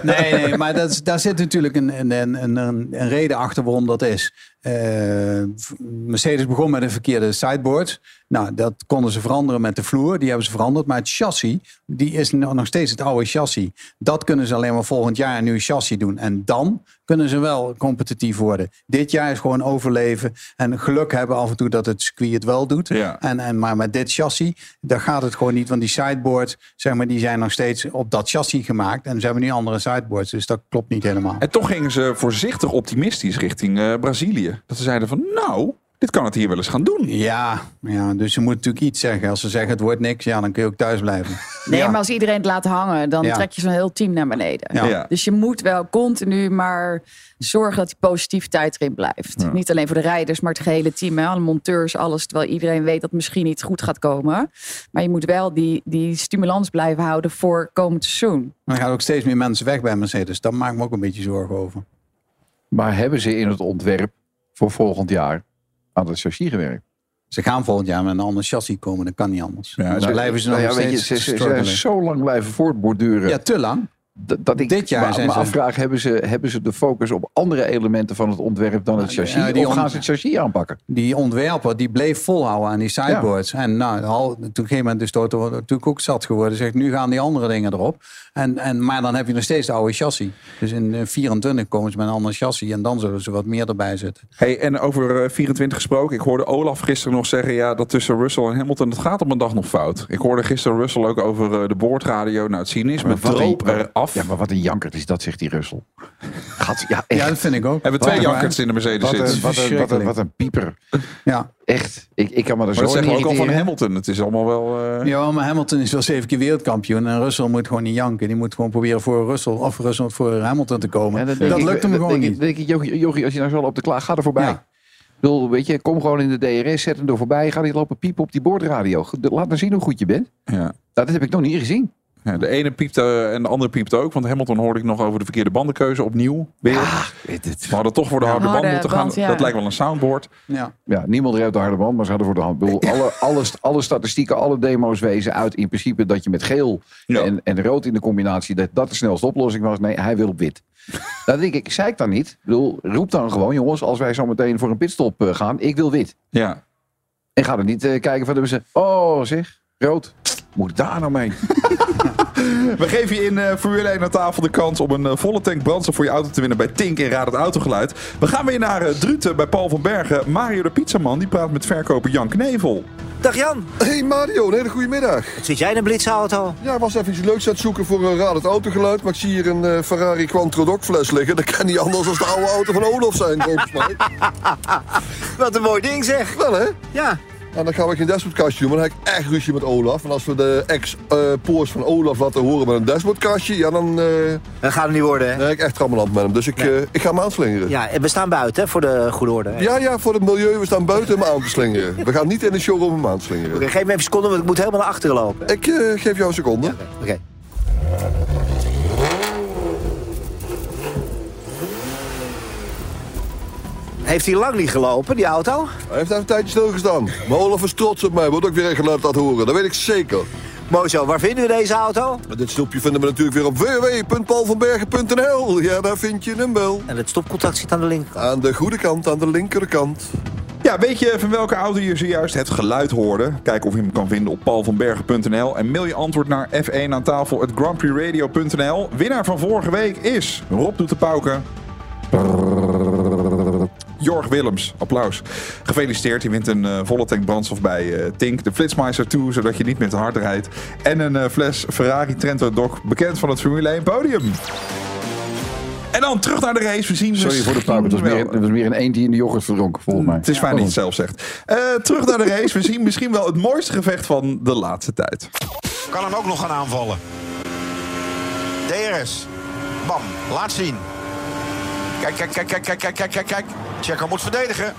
Nee, nee, maar dat is, daar zit natuurlijk een, een, een, een, een reden achter waarom dat is. Eh, Mercedes begon met een verkeerde sideboard. Nou, dat konden ze veranderen met de vloer. Die hebben ze veranderd. Maar het chassis, die is nog steeds het oude chassis. Dat kunnen ze alleen maar volgend jaar een nieuw chassis doen. En dan kunnen ze wel competitief worden. Dit jaar is gewoon overleven. En geluk hebben af en toe dat het circuit het wel doet. Ja. En, en, maar met dit chassis, daar gaat het gewoon niet. Want die sideboards, zeg maar, die zijn nog steeds op dat chassis gemaakt. En ze hebben nu andere sideboards. Dus dat klopt niet helemaal. En toch gingen ze voorzichtig optimistisch richting eh, Brazilië. Dat ze zeiden van nou, dit kan het hier wel eens gaan doen. Ja, ja, dus ze moeten natuurlijk iets zeggen. Als ze zeggen het wordt niks, ja, dan kun je ook thuis blijven. Nee, maar als iedereen het laat hangen, dan Ja. trek je zo'n heel team naar beneden. Ja. Ja. Dus je moet wel continu maar zorgen dat die positiviteit erin blijft. Ja. Niet alleen voor de rijders, maar het gehele team. Hè? Alle monteurs, alles. Terwijl iedereen weet dat het misschien niet goed gaat komen. Maar je moet wel die, die stimulans blijven houden voor komend seizoen. Dan gaan ook steeds meer mensen weg bij Mercedes. Daar maak ik me ook een beetje zorgen over. Maar hebben ze in het ontwerp voor volgend jaar aan het chassis gewerkt? Ze gaan volgend jaar met een ander chassis komen. Dat kan niet anders. Ja, dan nou, blijven ze nog nou ja, weet steeds je, ze, ze, zo lang blijven voortborduren. Ja, te lang. Dat, ik Dit jaar zijn me ze- afvraag, hebben ze, hebben ze de focus op andere elementen van het ontwerp dan het chassis? Ja, die of gaan ze het chassis aanpakken? Die ontwerper die bleef volhouden aan die sideboards. En nou, al, toen op een gegeven moment is Toto natuurlijk ook zat geworden. Zegt nu gaan die andere dingen erop. En, en, maar dan heb je nog steeds de oude chassis. Dus in eh, 24 komen ze met een ander chassis. En dan zullen ze wat meer erbij zitten. Hey, en over eh, 24 gesproken. Ik hoorde Olaf gisteren nog zeggen... Ja, dat tussen Russell en Hamilton, het gaat op een dag nog fout. Ik hoorde gisteren Russell ook over eh, de boordradio. Nou, het cynisme droop een- Ja, maar wat een jankert is dat, zegt die Russel. Gaat, ja, echt. Ja, dat vind ik ook. Hebben twee jankerts in de Mercedes wat, een, zitten. wat, een, wat, wat een pieper. Ja. Echt. Ik, ik kan me er Maar zo dat we ook al van. Hamilton. Het is allemaal wel... eh, Ja, maar Hamilton is wel zeven keer wereldkampioen. En Russell moet gewoon niet janken. Die moet gewoon proberen voor Russell of Russell voor Hamilton te komen. Ja, dat ik- lukt hem dat gewoon denk ik- niet. denk ik, Jochie, Jochie, als je nou zo loopt te klaar, ga er voorbij. Ja. Bedoel, weet je, kom gewoon in de DRS, zet hem er voorbij. Ga niet lopen piepen op die boordradio. Laat maar zien hoe goed je bent. ja. Nou, dat heb ik nog niet gezien. Ja, de ene piepte eh, en de andere piepte ook. Want Hamilton hoorde ik nog over de verkeerde bandenkeuze opnieuw. Weer. Het. We hadden toch voor de harde band moeten band, gaan. ja. Dat lijkt wel een soundboard. Ja. Ja, niemand reed de harde band, maar ze hadden voor de hand. Ik bedoel, alle, alle, alle statistieken, alle demo's wezen uit in principe dat je met geel Ja. en, en rood in de combinatie, dat dat de snelste oplossing was. Nee, hij wil op wit. Dat denk ik, zei ik dan niet. Ik bedoel, roep dan gewoon, jongens, als wij zo meteen voor een pitstop eh, gaan, ik wil wit. Ja. En ga er niet eh, kijken van, ze, oh zeg, rood. Moet ik daar nou mee? We geven je in eh Formule 1 aan tafel de kans om een eh, volle tank brandstof voor je auto te winnen bij Tink en Raad het Autogeluid. We gaan weer naar eh, Druten bij Paul van Bergen. Mario de Pizzaman die praat met verkoper Jan Knevel. Dag Jan. Hey Mario, een hele goede middag. Zit jij in een blitsauto? Ja, ik was even iets leuks aan het zoeken voor een raad het autogeluid. Maar ik zie hier een eh, Ferrari Quattro Doc fles liggen. Dat kan niet anders dan de oude auto van Olaf zijn, volgens mij. Wat een mooi ding zeg. Wel hè? Ja. En dan gaan we geen dashboardkastje doen, maar dan heb ik echt ruzie met Olaf. En als we de ex-poors van Olaf laten horen met een dashboardkastje, ja dan... eh Dat gaat het niet worden, hè? dan heb ik echt trammeland met hem. Dus ik, eh, ik ga hem aanslingeren. Ja, en we staan buiten, hè, voor de goede orde. hè? Ja, ja, voor het milieu, we staan buiten hem aan te slingeren. We gaan niet in de showroom hem aan te slingeren. Oké, geef me even een seconde, want ik moet helemaal naar achteren lopen. Ik eh, geef jou een seconde. Oké. Heeft hij lang niet gelopen, die auto? Hij heeft even een tijdje stilgestaan. Maar Olaf is trots op mij, wordt ook weer een geluid laten horen. Dat weet ik zeker. Mooi zo, waar vinden we deze auto? Dit snoepje vinden we natuurlijk weer op www.paulvanbergen.nl. Ja, daar vind je hem wel. En het stopcontact zit aan de linkerkant. Aan de goede kant, aan de linkerkant. Ja, weet je van welke auto je zojuist het geluid hoorde? Kijk of je hem kan vinden op paulvanbergen.nl. En mail je antwoord naar F1 aan tafel. Winnaar van vorige week is Rob doet de pauken. Jorg Willems, applaus. Gefeliciteerd, je wint een eh, volle tank brandstof bij eh, Tink. De Flitsmeister 2, zodat je niet meer te hard rijdt. En een eh, fles Ferrari Trento Doc, bekend van het Formule 1 podium. En dan terug naar de race. We zien Sorry voor de pauw, het was misschien meer, wel- het was meer een eend die in de yoghurt verdronk, volgens mij. het is fijn dat je het zelf zegt. Eh, terug naar de race. We zien misschien wel het mooiste gevecht van de laatste tijd. Kan hem ook nog gaan aanvallen. DRS. Bam, laat zien. Kijk, kijk, kijk, kijk, kijk, kijk, kijk, kijk, kijk. Checo moet verdedigen.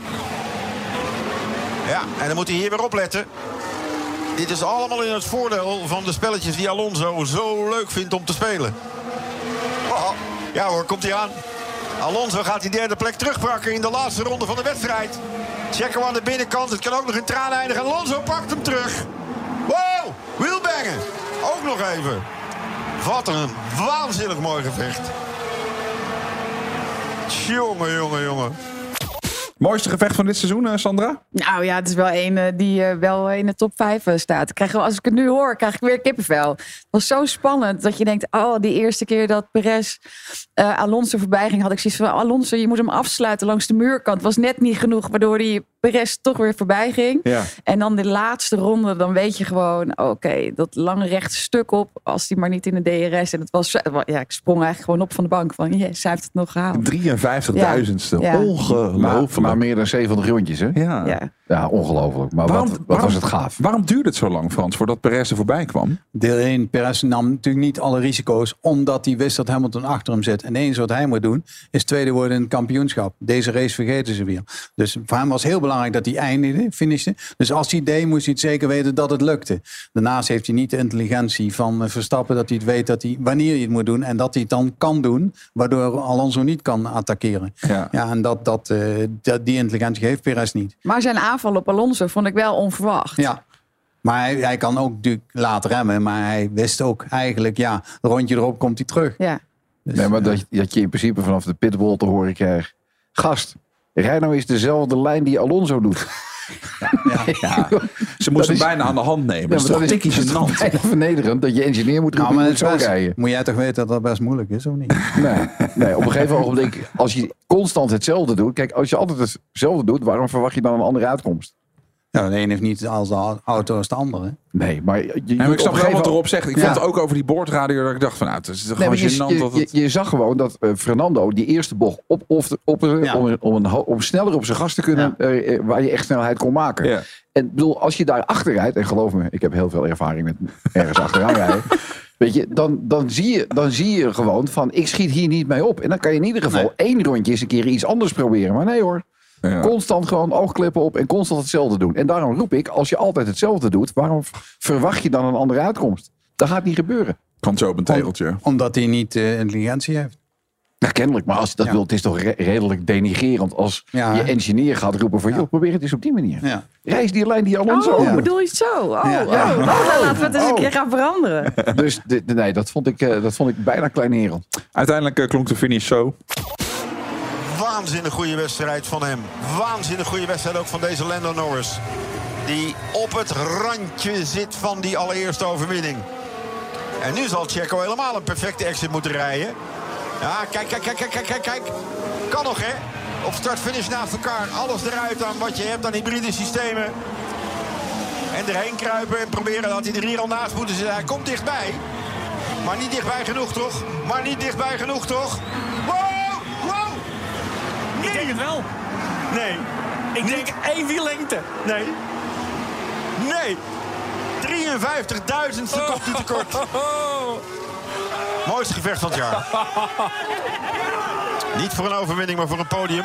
Ja, en dan moet hij hier weer opletten. Dit is allemaal in het voordeel van de spelletjes die Alonso zo leuk vindt om te spelen. Oh, ja hoor, komt hij aan. Alonso gaat die derde plek terugpakken in de laatste ronde van de wedstrijd. Checo aan de binnenkant, het kan ook nog in tranen eindigen. Alonso pakt hem terug. Wow, wielbangen. Ook nog even. Wat een waanzinnig mooi gevecht. Jongen, jongen, jongen. Mooiste gevecht van dit seizoen, eh, Sandra? Nou ja, het is wel een eh, die eh, wel in de top 5 staat. Krijg, als ik het nu hoor, krijg ik weer kippenvel. Het was zo spannend dat je denkt, oh, die eerste keer dat Perez eh, Alonso voorbij ging, had ik zoiets van, Alonso, je moet hem afsluiten langs de muurkant. Het was net niet genoeg, waardoor die Perez toch weer voorbij ging. Ja. En dan de laatste ronde, dan weet je gewoon, oké, dat lange rechte stuk op, als die maar niet in de DRS. En het was, ja, ik sprong eigenlijk gewoon op van de bank van, yes, hij heeft het nog gehaald. 53.000ste. Ja. Ongelooflijk. Maar, maar meer dan 70 rondjes, hè? Ja. Ja. Ja, ongelooflijk. Maar wat, wat was het gaaf. Waarom duurde het zo lang, Frans, voordat Perez er voorbij kwam? Deel 1, Perez nam natuurlijk niet alle risico's, omdat hij wist dat Hamilton achter hem zit. En enige wat hij moet doen, is tweede worden in het kampioenschap. Deze race vergeten ze weer. Dus voor hem was heel belangrijk dat hij eindigde, finishte. Dus als hij deed, moest hij het zeker weten dat het lukte. Daarnaast heeft hij niet de intelligentie van eh, Verstappen, dat hij het weet dat hij, wanneer hij het moet doen. En dat hij het dan kan doen, waardoor Alonso niet kan attackeren. Ja. Ja, en dat, dat, eh, dat, die intelligentie heeft Perez niet. Maar zijn aanval op Alonso vond ik wel onverwacht. Ja. Maar hij, hij kan ook natuurlijk laten remmen. Maar hij wist ook eigenlijk, ja, een rondje erop komt hij terug. Ja. Dus, nee, maar dat, dat je in principe vanaf de pitbull te horen krijgt. Gast, rij nou eens dezelfde lijn die Alonso doet. Ja. Ze moesten is- bijna aan de hand nemen. Ja, dat is toch tikkie gênant. bijna vernederend dat je engineer moet nou, maar moet het is zo best- rijden. moet jij toch weten dat dat best moeilijk is, of niet? Nee, nee, op een gegeven ogenblik, als je constant hetzelfde doet. Kijk, als je altijd hetzelfde doet, waarom verwacht je dan een andere uitkomst? Ja, de een heeft niet als de auto als de andere. Nee, maar je, je, Nee, maar ik snap wel wat erop zegt. Ik Ja. vond het ook over die boordradio dat ik dacht van nou, het is Nee, gewoon je, gênant dat je, het... je, je zag gewoon dat eh, Fernando die eerste bocht op, op, op, Ja. om, om, een, om sneller op zijn gas te kunnen, eh, eh, waar je echt snelheid kon maken. Ja. En ik bedoel, als je daar achter rijdt, en geloof me, ik heb heel veel ervaring met ergens achteraan rijden. Weet je, dan, dan, zie je, dan zie je gewoon van, ik schiet hier niet mee op. En dan kan je in ieder geval één rondje eens een keer iets anders proberen. Maar nee hoor, Ja. constant gewoon oogklippen op en constant hetzelfde doen. En daarom roep ik, als je altijd hetzelfde doet, waarom verwacht je dan een andere uitkomst? Dat gaat niet gebeuren. Kan zo op een tegeltje. Omdat hij niet de intelligentie heeft. Ja, kennelijk. Maar als je dat Ja. wilt, het is toch re- redelijk denigerend als Ja. je engineer gaat roepen van, joh, probeer het eens op die manier. Ja. Reis die lijn die Alonso Oh, bedoel je het zo? Oh, Ja. oh, oh, dan laten we het eens een Oh. keer gaan veranderen. Dus nee, dat vond ik, eh, dat vond ik bijna kleinerend. Uiteindelijk eh, klonk de finish zo. Waanzinnig goede wedstrijd van hem. Waanzinnig goede wedstrijd ook van deze Lando Norris. Die op het randje zit van die allereerste overwinning. En nu zal Checo helemaal een perfecte exit moeten rijden. Ja, kijk, kijk, kijk, kijk, kijk, kijk. Kan nog, hè? Op start-finish naast elkaar. Alles eruit aan wat je hebt aan hybride systemen. En erheen kruipen en proberen dat hij er hier al naast moet zitten. Hij komt dichtbij. Maar niet dichtbij genoeg, toch? Maar niet dichtbij genoeg, toch? Ik denk het wel. Nee. Ik denk even lengte. Nee. Nee. 53.000 seconden tekort. Mooiste gevecht van het jaar. Niet voor een overwinning, maar voor een podium.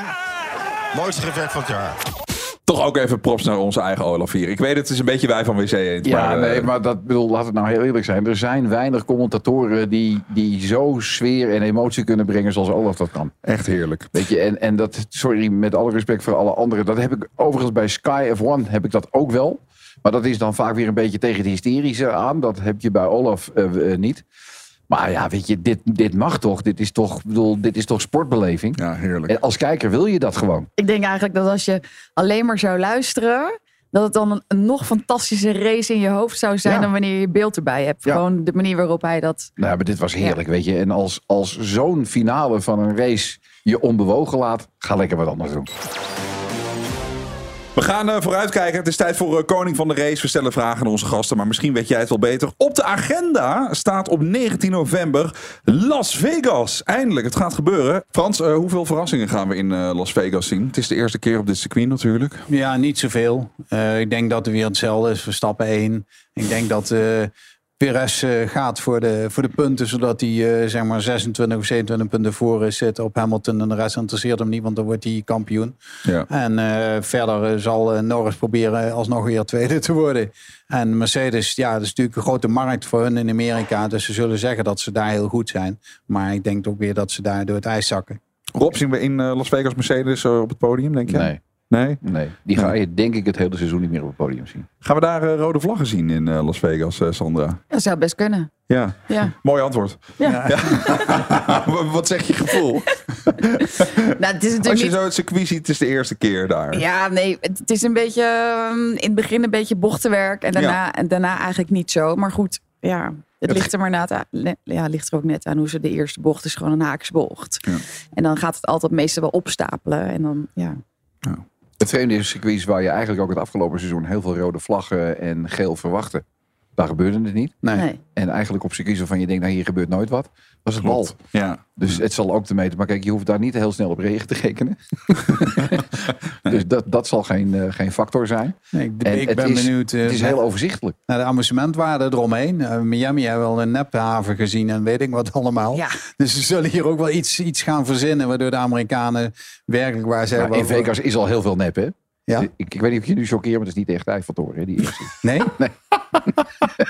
Mooiste gevecht van het jaar. Toch ook even props naar onze eigen Olaf hier. Ik weet het is een beetje wij van WC Eend. Ja, maar, eh, nee, maar dat bedoel, laat het nou heel eerlijk zijn. Er zijn weinig commentatoren die, die zo sfeer en emotie kunnen brengen zoals Olaf dat kan. Echt heerlijk. Weet je, en, en dat, sorry, met alle respect voor alle anderen. Dat heb ik overigens bij Sky F1 heb ik dat ook wel. Maar dat is dan vaak weer een beetje tegen de hysterische aan. Dat heb je bij Olaf eh, eh, niet. Maar ja, weet je, dit, dit mag toch? Dit is toch, bedoel, dit is toch sportbeleving? Ja, heerlijk. En als kijker wil je dat gewoon. Ik denk eigenlijk dat als je alleen maar zou luisteren, dat het dan een, nog fantastische race in je hoofd zou zijn Ja. dan wanneer je je beeld erbij hebt. Ja. Gewoon de manier waarop hij dat. Nou, maar dit was heerlijk, weet je. En als, als zo'n finale van een race je onbewogen laat, ga lekker wat anders doen. We gaan eh, vooruitkijken. Het is tijd voor eh, Koning van de Race. We stellen vragen aan onze gasten, maar misschien weet jij het wel beter. Op de agenda staat op 19 november Las Vegas. Eindelijk, het gaat gebeuren. Frans, eh, hoeveel verrassingen gaan we in Las Vegas zien? Het is de eerste keer op dit circuit natuurlijk. Ja, niet zoveel. Ik denk dat er weer hetzelfde is. Verstappen 1. Ik denk dat Perez eh, gaat voor de, voor de punten, zodat hij eh, zeg maar 26 of 27 punten voor is, zit op Hamilton. En de rest interesseert hem niet, want dan wordt hij kampioen. Ja. En eh, verder zal Norris proberen alsnog weer tweede te worden. En Mercedes, ja, dat is natuurlijk een grote markt voor hun in Amerika. Dus ze zullen zeggen dat ze daar heel goed zijn. Maar ik denk ook weer dat ze daar door het ijs zakken. Rob, zien we in Las Vegas Mercedes op het podium, denk je? Nee. Nee? Nee, die ga je denk ik het hele seizoen niet meer op het podium zien. Gaan we daar eh, rode vlaggen zien in eh, Las Vegas, eh, Sandra? Dat zou best kunnen. Ja. Ja. Mooi antwoord. Ja. Wat- Wat zeg je gevoel? Nou, het is natuurlijk Als je niet- zo het circuit ziet, het is de eerste keer daar. Ja, nee, het is een beetje ehm, in het begin een beetje bochtenwerk en daarna, Ja. en daarna eigenlijk niet zo. Maar goed, ja, het ligt er maar le- ja, ligt er ook net aan hoe ze de eerste bocht is gewoon een haaksbocht. Ja. En dan gaat het altijd meestal wel opstapelen en dan ja. Het vreemde is circuits waar je eigenlijk ook het afgelopen seizoen heel veel rode vlaggen en geel verwachtte. Daar gebeurde het niet. Nee. Nee. En eigenlijk op circuit van je denkt, nou hier gebeurt nooit wat. Was het bal. Klopt. Ja. Dus het zal ook te meten. Maar kijk, je hoeft daar niet heel snel op regen te rekenen. dus dat, dat zal geen, eh, geen factor zijn. Nee, ik, En ik het ben is- benieuwd. eh, het is heel overzichtelijk. Naar de amusementwaarde eromheen. Eh, Miami hebben wel een nephaven gezien en weet ik wat allemaal. Ja. Dus ze zullen hier ook wel iets, iets gaan verzinnen. Waardoor de Amerikanen werkelijk waar ze Maar hebben. in Vegas is al heel veel nep, hè? Ja? Ik, ik weet niet of je nu choqueer, maar het is niet echt Eiffeltoren, hè, die eerste. Nee?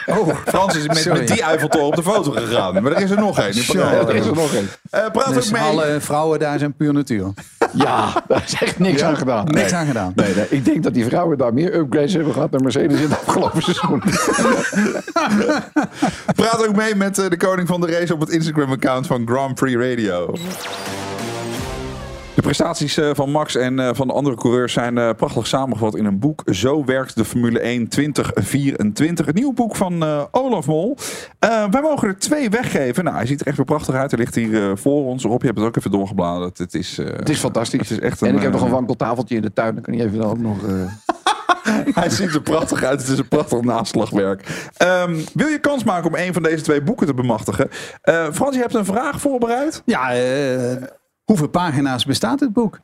Oh, Frans is met, die Eiffeltoren op de foto gegaan. Maar er is er nog één. in Zo. Parijs. er is er nog één. Eh, praat Dus ook mee. alle vrouwen daar zijn puur natuur. Ja, daar is echt niks Ja, aan gedaan. Niks Nee. aan gedaan. Nee, nee, ik denk dat die vrouwen daar meer upgrades hebben gehad dan Mercedes in het afgelopen seizoen. Praat ook mee met eh, de koning van de race op het Instagram-account van Grand Prix Radio. De prestaties eh, van Max en eh, van de andere coureurs zijn eh, prachtig samengevat in een boek. Zo werkt de Formule 1 2024. Het nieuwe boek van eh, Olaf Mol. Eh, wij mogen er twee weggeven. Nou, hij ziet er echt weer prachtig uit. Hij ligt hier eh, voor ons. Rob, je hebt het ook even doorgebladerd. Het is, eh, Het is fantastisch. Het is echt een, en ik heb nog een wankeltafeltje in de tuin. Dan kan je even dan ook nog... eh, Hij ziet er prachtig uit. Het is een prachtig naslagwerk. Ehm, wil je kans maken om een van deze twee boeken te bemachtigen? Eh, Frans, je hebt een vraag voorbereid. Ja, eh, hoeveel pagina's bestaat het boek?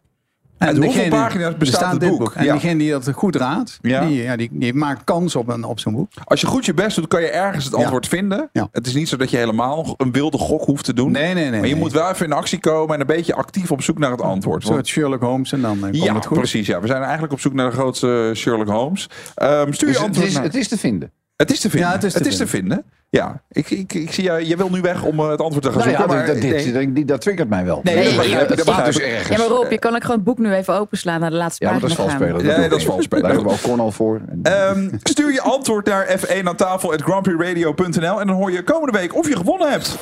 Uit hoeveel pagina's bestaat het dit boek? En Ja. degene die dat goed raadt, Ja. die, ja, die, die maakt kans op, een, op zo'n boek. Als je goed je best doet, kan je ergens het Ja. antwoord vinden. Ja. Het is niet zo dat je helemaal een wilde gok hoeft te doen. Nee, nee, nee. maar je nee. moet wel even in actie komen en een beetje actief op zoek naar het antwoord. Soort Sherlock Holmes en dan eh, komt ja, het goed. precies. Ja. We zijn eigenlijk op zoek naar de grootste Sherlock Holmes. Ehm, stuur je dus het, antwoord is, naar... het is te vinden. Het is te vinden. Ja, het is te vinden. Ja, ik, ik, ik zie jou. Je wil nu weg om eh, het antwoord te gaan Nou ja, zoeken. dat, maar dat, ik dit, dat, dat triggert mij wel. Nee, Nee, dat ik. staat dus ik. ergens. Ja, maar Rob, je kan ook gewoon het boek nu even openslaan naar de laatste Ja, maar dat pagina is vals gaan. spelen. Nee, doe dat ik is niet. vals spelen. Daar hebben we ook Cornal voor. Ehm, stuur je antwoord naar F1 aan tafel at grandprixradio.nl en dan hoor je komende week of je gewonnen hebt.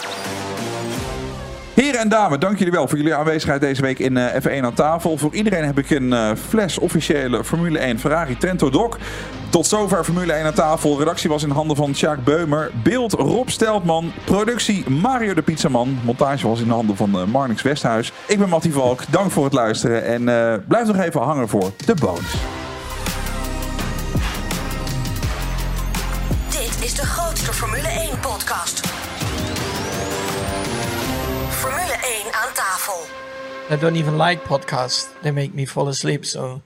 Heren en dames, dank jullie wel voor jullie aanwezigheid deze week in eh, F1 aan tafel. Voor iedereen heb ik een eh, fles officiële Formule 1 Ferrari Trento Doc. Tot zover Formule 1 aan tafel. Redactie was in handen van Sjaak Beumer. Beeld Rob Steltman. Productie Mario de Pizzaman. Montage was in handen van eh, Marnix Westhuis. Ik ben Mattie Valk. Dank voor het luisteren. En blijf nog even hangen voor de bonus. Dit is de grootste Formule 1 podcast. I don't even like podcasts. They make me fall asleep, so...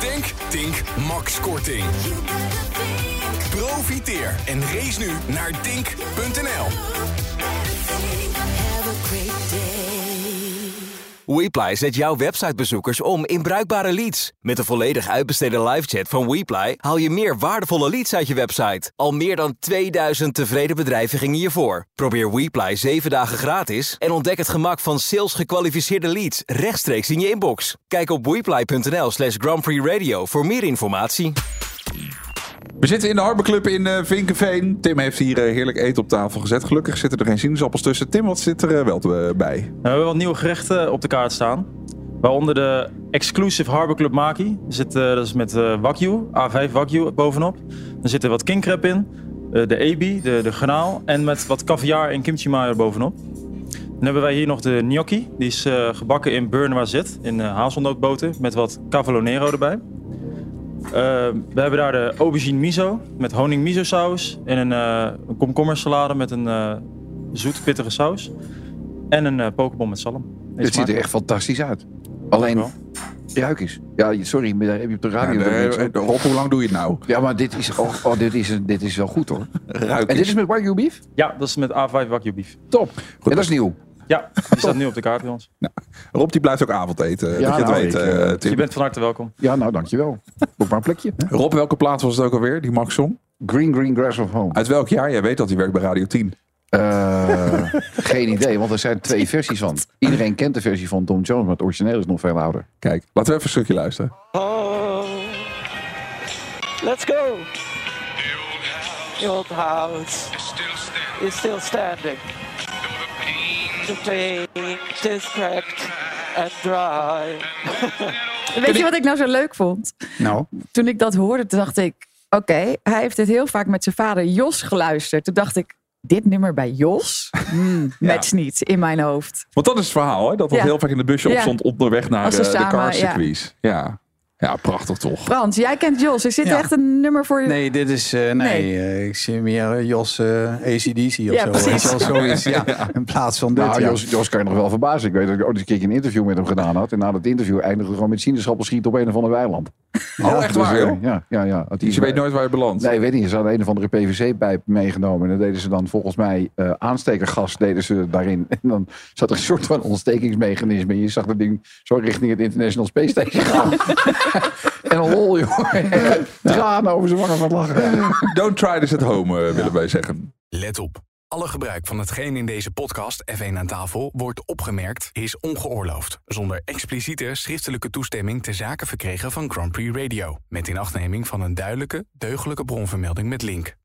Denk, Tink, Max Korting. Profiteer en race nu naar dink.nl. WePly zet jouw websitebezoekers om in bruikbare leads. Met de volledig uitbesteden livechat van WePly haal je meer waardevolle leads uit je website. Al meer dan 2000 tevreden bedrijven gingen hiervoor. Probeer WePly 7 dagen gratis en ontdek het gemak van sales gekwalificeerde leads rechtstreeks in je inbox. Kijk op wePly.nl slash Grand Prix Radio voor meer informatie. We zitten in de Harborclub in eh, Vinkenveen. Tim heeft hier eh, heerlijk eten op tafel gezet. Gelukkig zitten er geen sinaasappels tussen. Tim, wat zit er eh, wel te- bij? We hebben wat nieuwe gerechten op de kaart staan. Waaronder de Exclusive Harbor Club Maki. Zit, dat is met Wagyu, A5 Wagyu bovenop. Er zit er wat king crab in. de ebi, de, de garnaal. En met wat caviar en kimchi mayo bovenop. Dan hebben wij hier nog de gnocchi. Die is gebakken in Burnwazet. In eh, hazelnootboter. Met wat cavolo erbij. Eh, we hebben daar de aubergine miso. Met honing miso saus. En een, eh een komkommersalade met een eh, zoet pittige saus. En een eh pokeball met zalm. Eet Het ziet er echt fantastisch uit. Alleen, ruik eens. Ja, sorry, maar daar heb je op de radio... Ja, Rob, hoe lang doe je het nou? Ja, maar dit is, oh, oh, dit is, dit is wel goed hoor. Ruik en dit is met Wagyu beef? Ja, dat is met A5 Wagyu beef. Top. En dat is nieuw. Ja, die staat nu op de kaart bij ons. Rob die blijft ook avondeten. Ja, dat je het nou, weet, ik, eh, eh, Tim. Je bent van harte welkom. Ja, nou dankjewel. Boek maar een plekje. hè. Rob, welke plaats was het ook alweer? Die Max song? Green Green Grass of Home. Uit welk jaar? Jij weet dat hij werkt bij Radio 10. Eh, geen idee, want er zijn twee versies van. Iedereen kent de versie van Tom Jones, maar het origineel is nog veel ouder. Kijk, laten we even een stukje luisteren. Oh, let's go. The old house is still standing. Is cracked and dry. Weet je wat ik nou zo leuk vond? Nou, Toen ik dat hoorde, toen dacht ik... Oké, hij heeft dit heel vaak met zijn vader Jos geluisterd. Toen dacht ik, dit nummer bij Jos? Hmm, matcht niet in mijn hoofd. Want dat is het verhaal, hè? Dat dat Ja. heel vaak in de busje Ja. opstond onderweg naar de samen, car circuits. Ja. Ja, prachtig toch. Frans, jij kent Jos. Is dit Ja. echt een nummer voor je? Nee, dit is... eh, nee, Nee. eh, ik zie meer eh, Jos eh ACDC of Ja, zo. precies. zoiets, ja. In plaats van dit, Nou, ja. Jos, Jos kan je nog wel verbazen. Ik weet dat ik ooit eens een keer een interview met hem gedaan had. En na dat interview eindigde we gewoon met sinaasappel schieten op een of ander weiland. Oh, echt Dus, waar, joh? Ja, ja, ja. Dus je weet nooit waar je belandt. Nee, weet niet. Ze hadden een of andere PVC-pijp meegenomen. En dan deden ze dan volgens mij eh, aanstekergas deden ze daarin. En dan zat er een soort van ontstekingsmechanisme. Je zag dat ding zo richting het International Space Station gaan. en lol, joh. Tranen over zijn wangen van lachen. Don't try this at home, eh, willen wij zeggen. Let op. Alle gebruik van hetgeen in deze podcast F1 aan tafel wordt opgemerkt is ongeoorloofd. Zonder expliciete schriftelijke toestemming te zaken verkregen van Grand Prix Radio. Met inachtneming van een duidelijke, deugdelijke bronvermelding met link.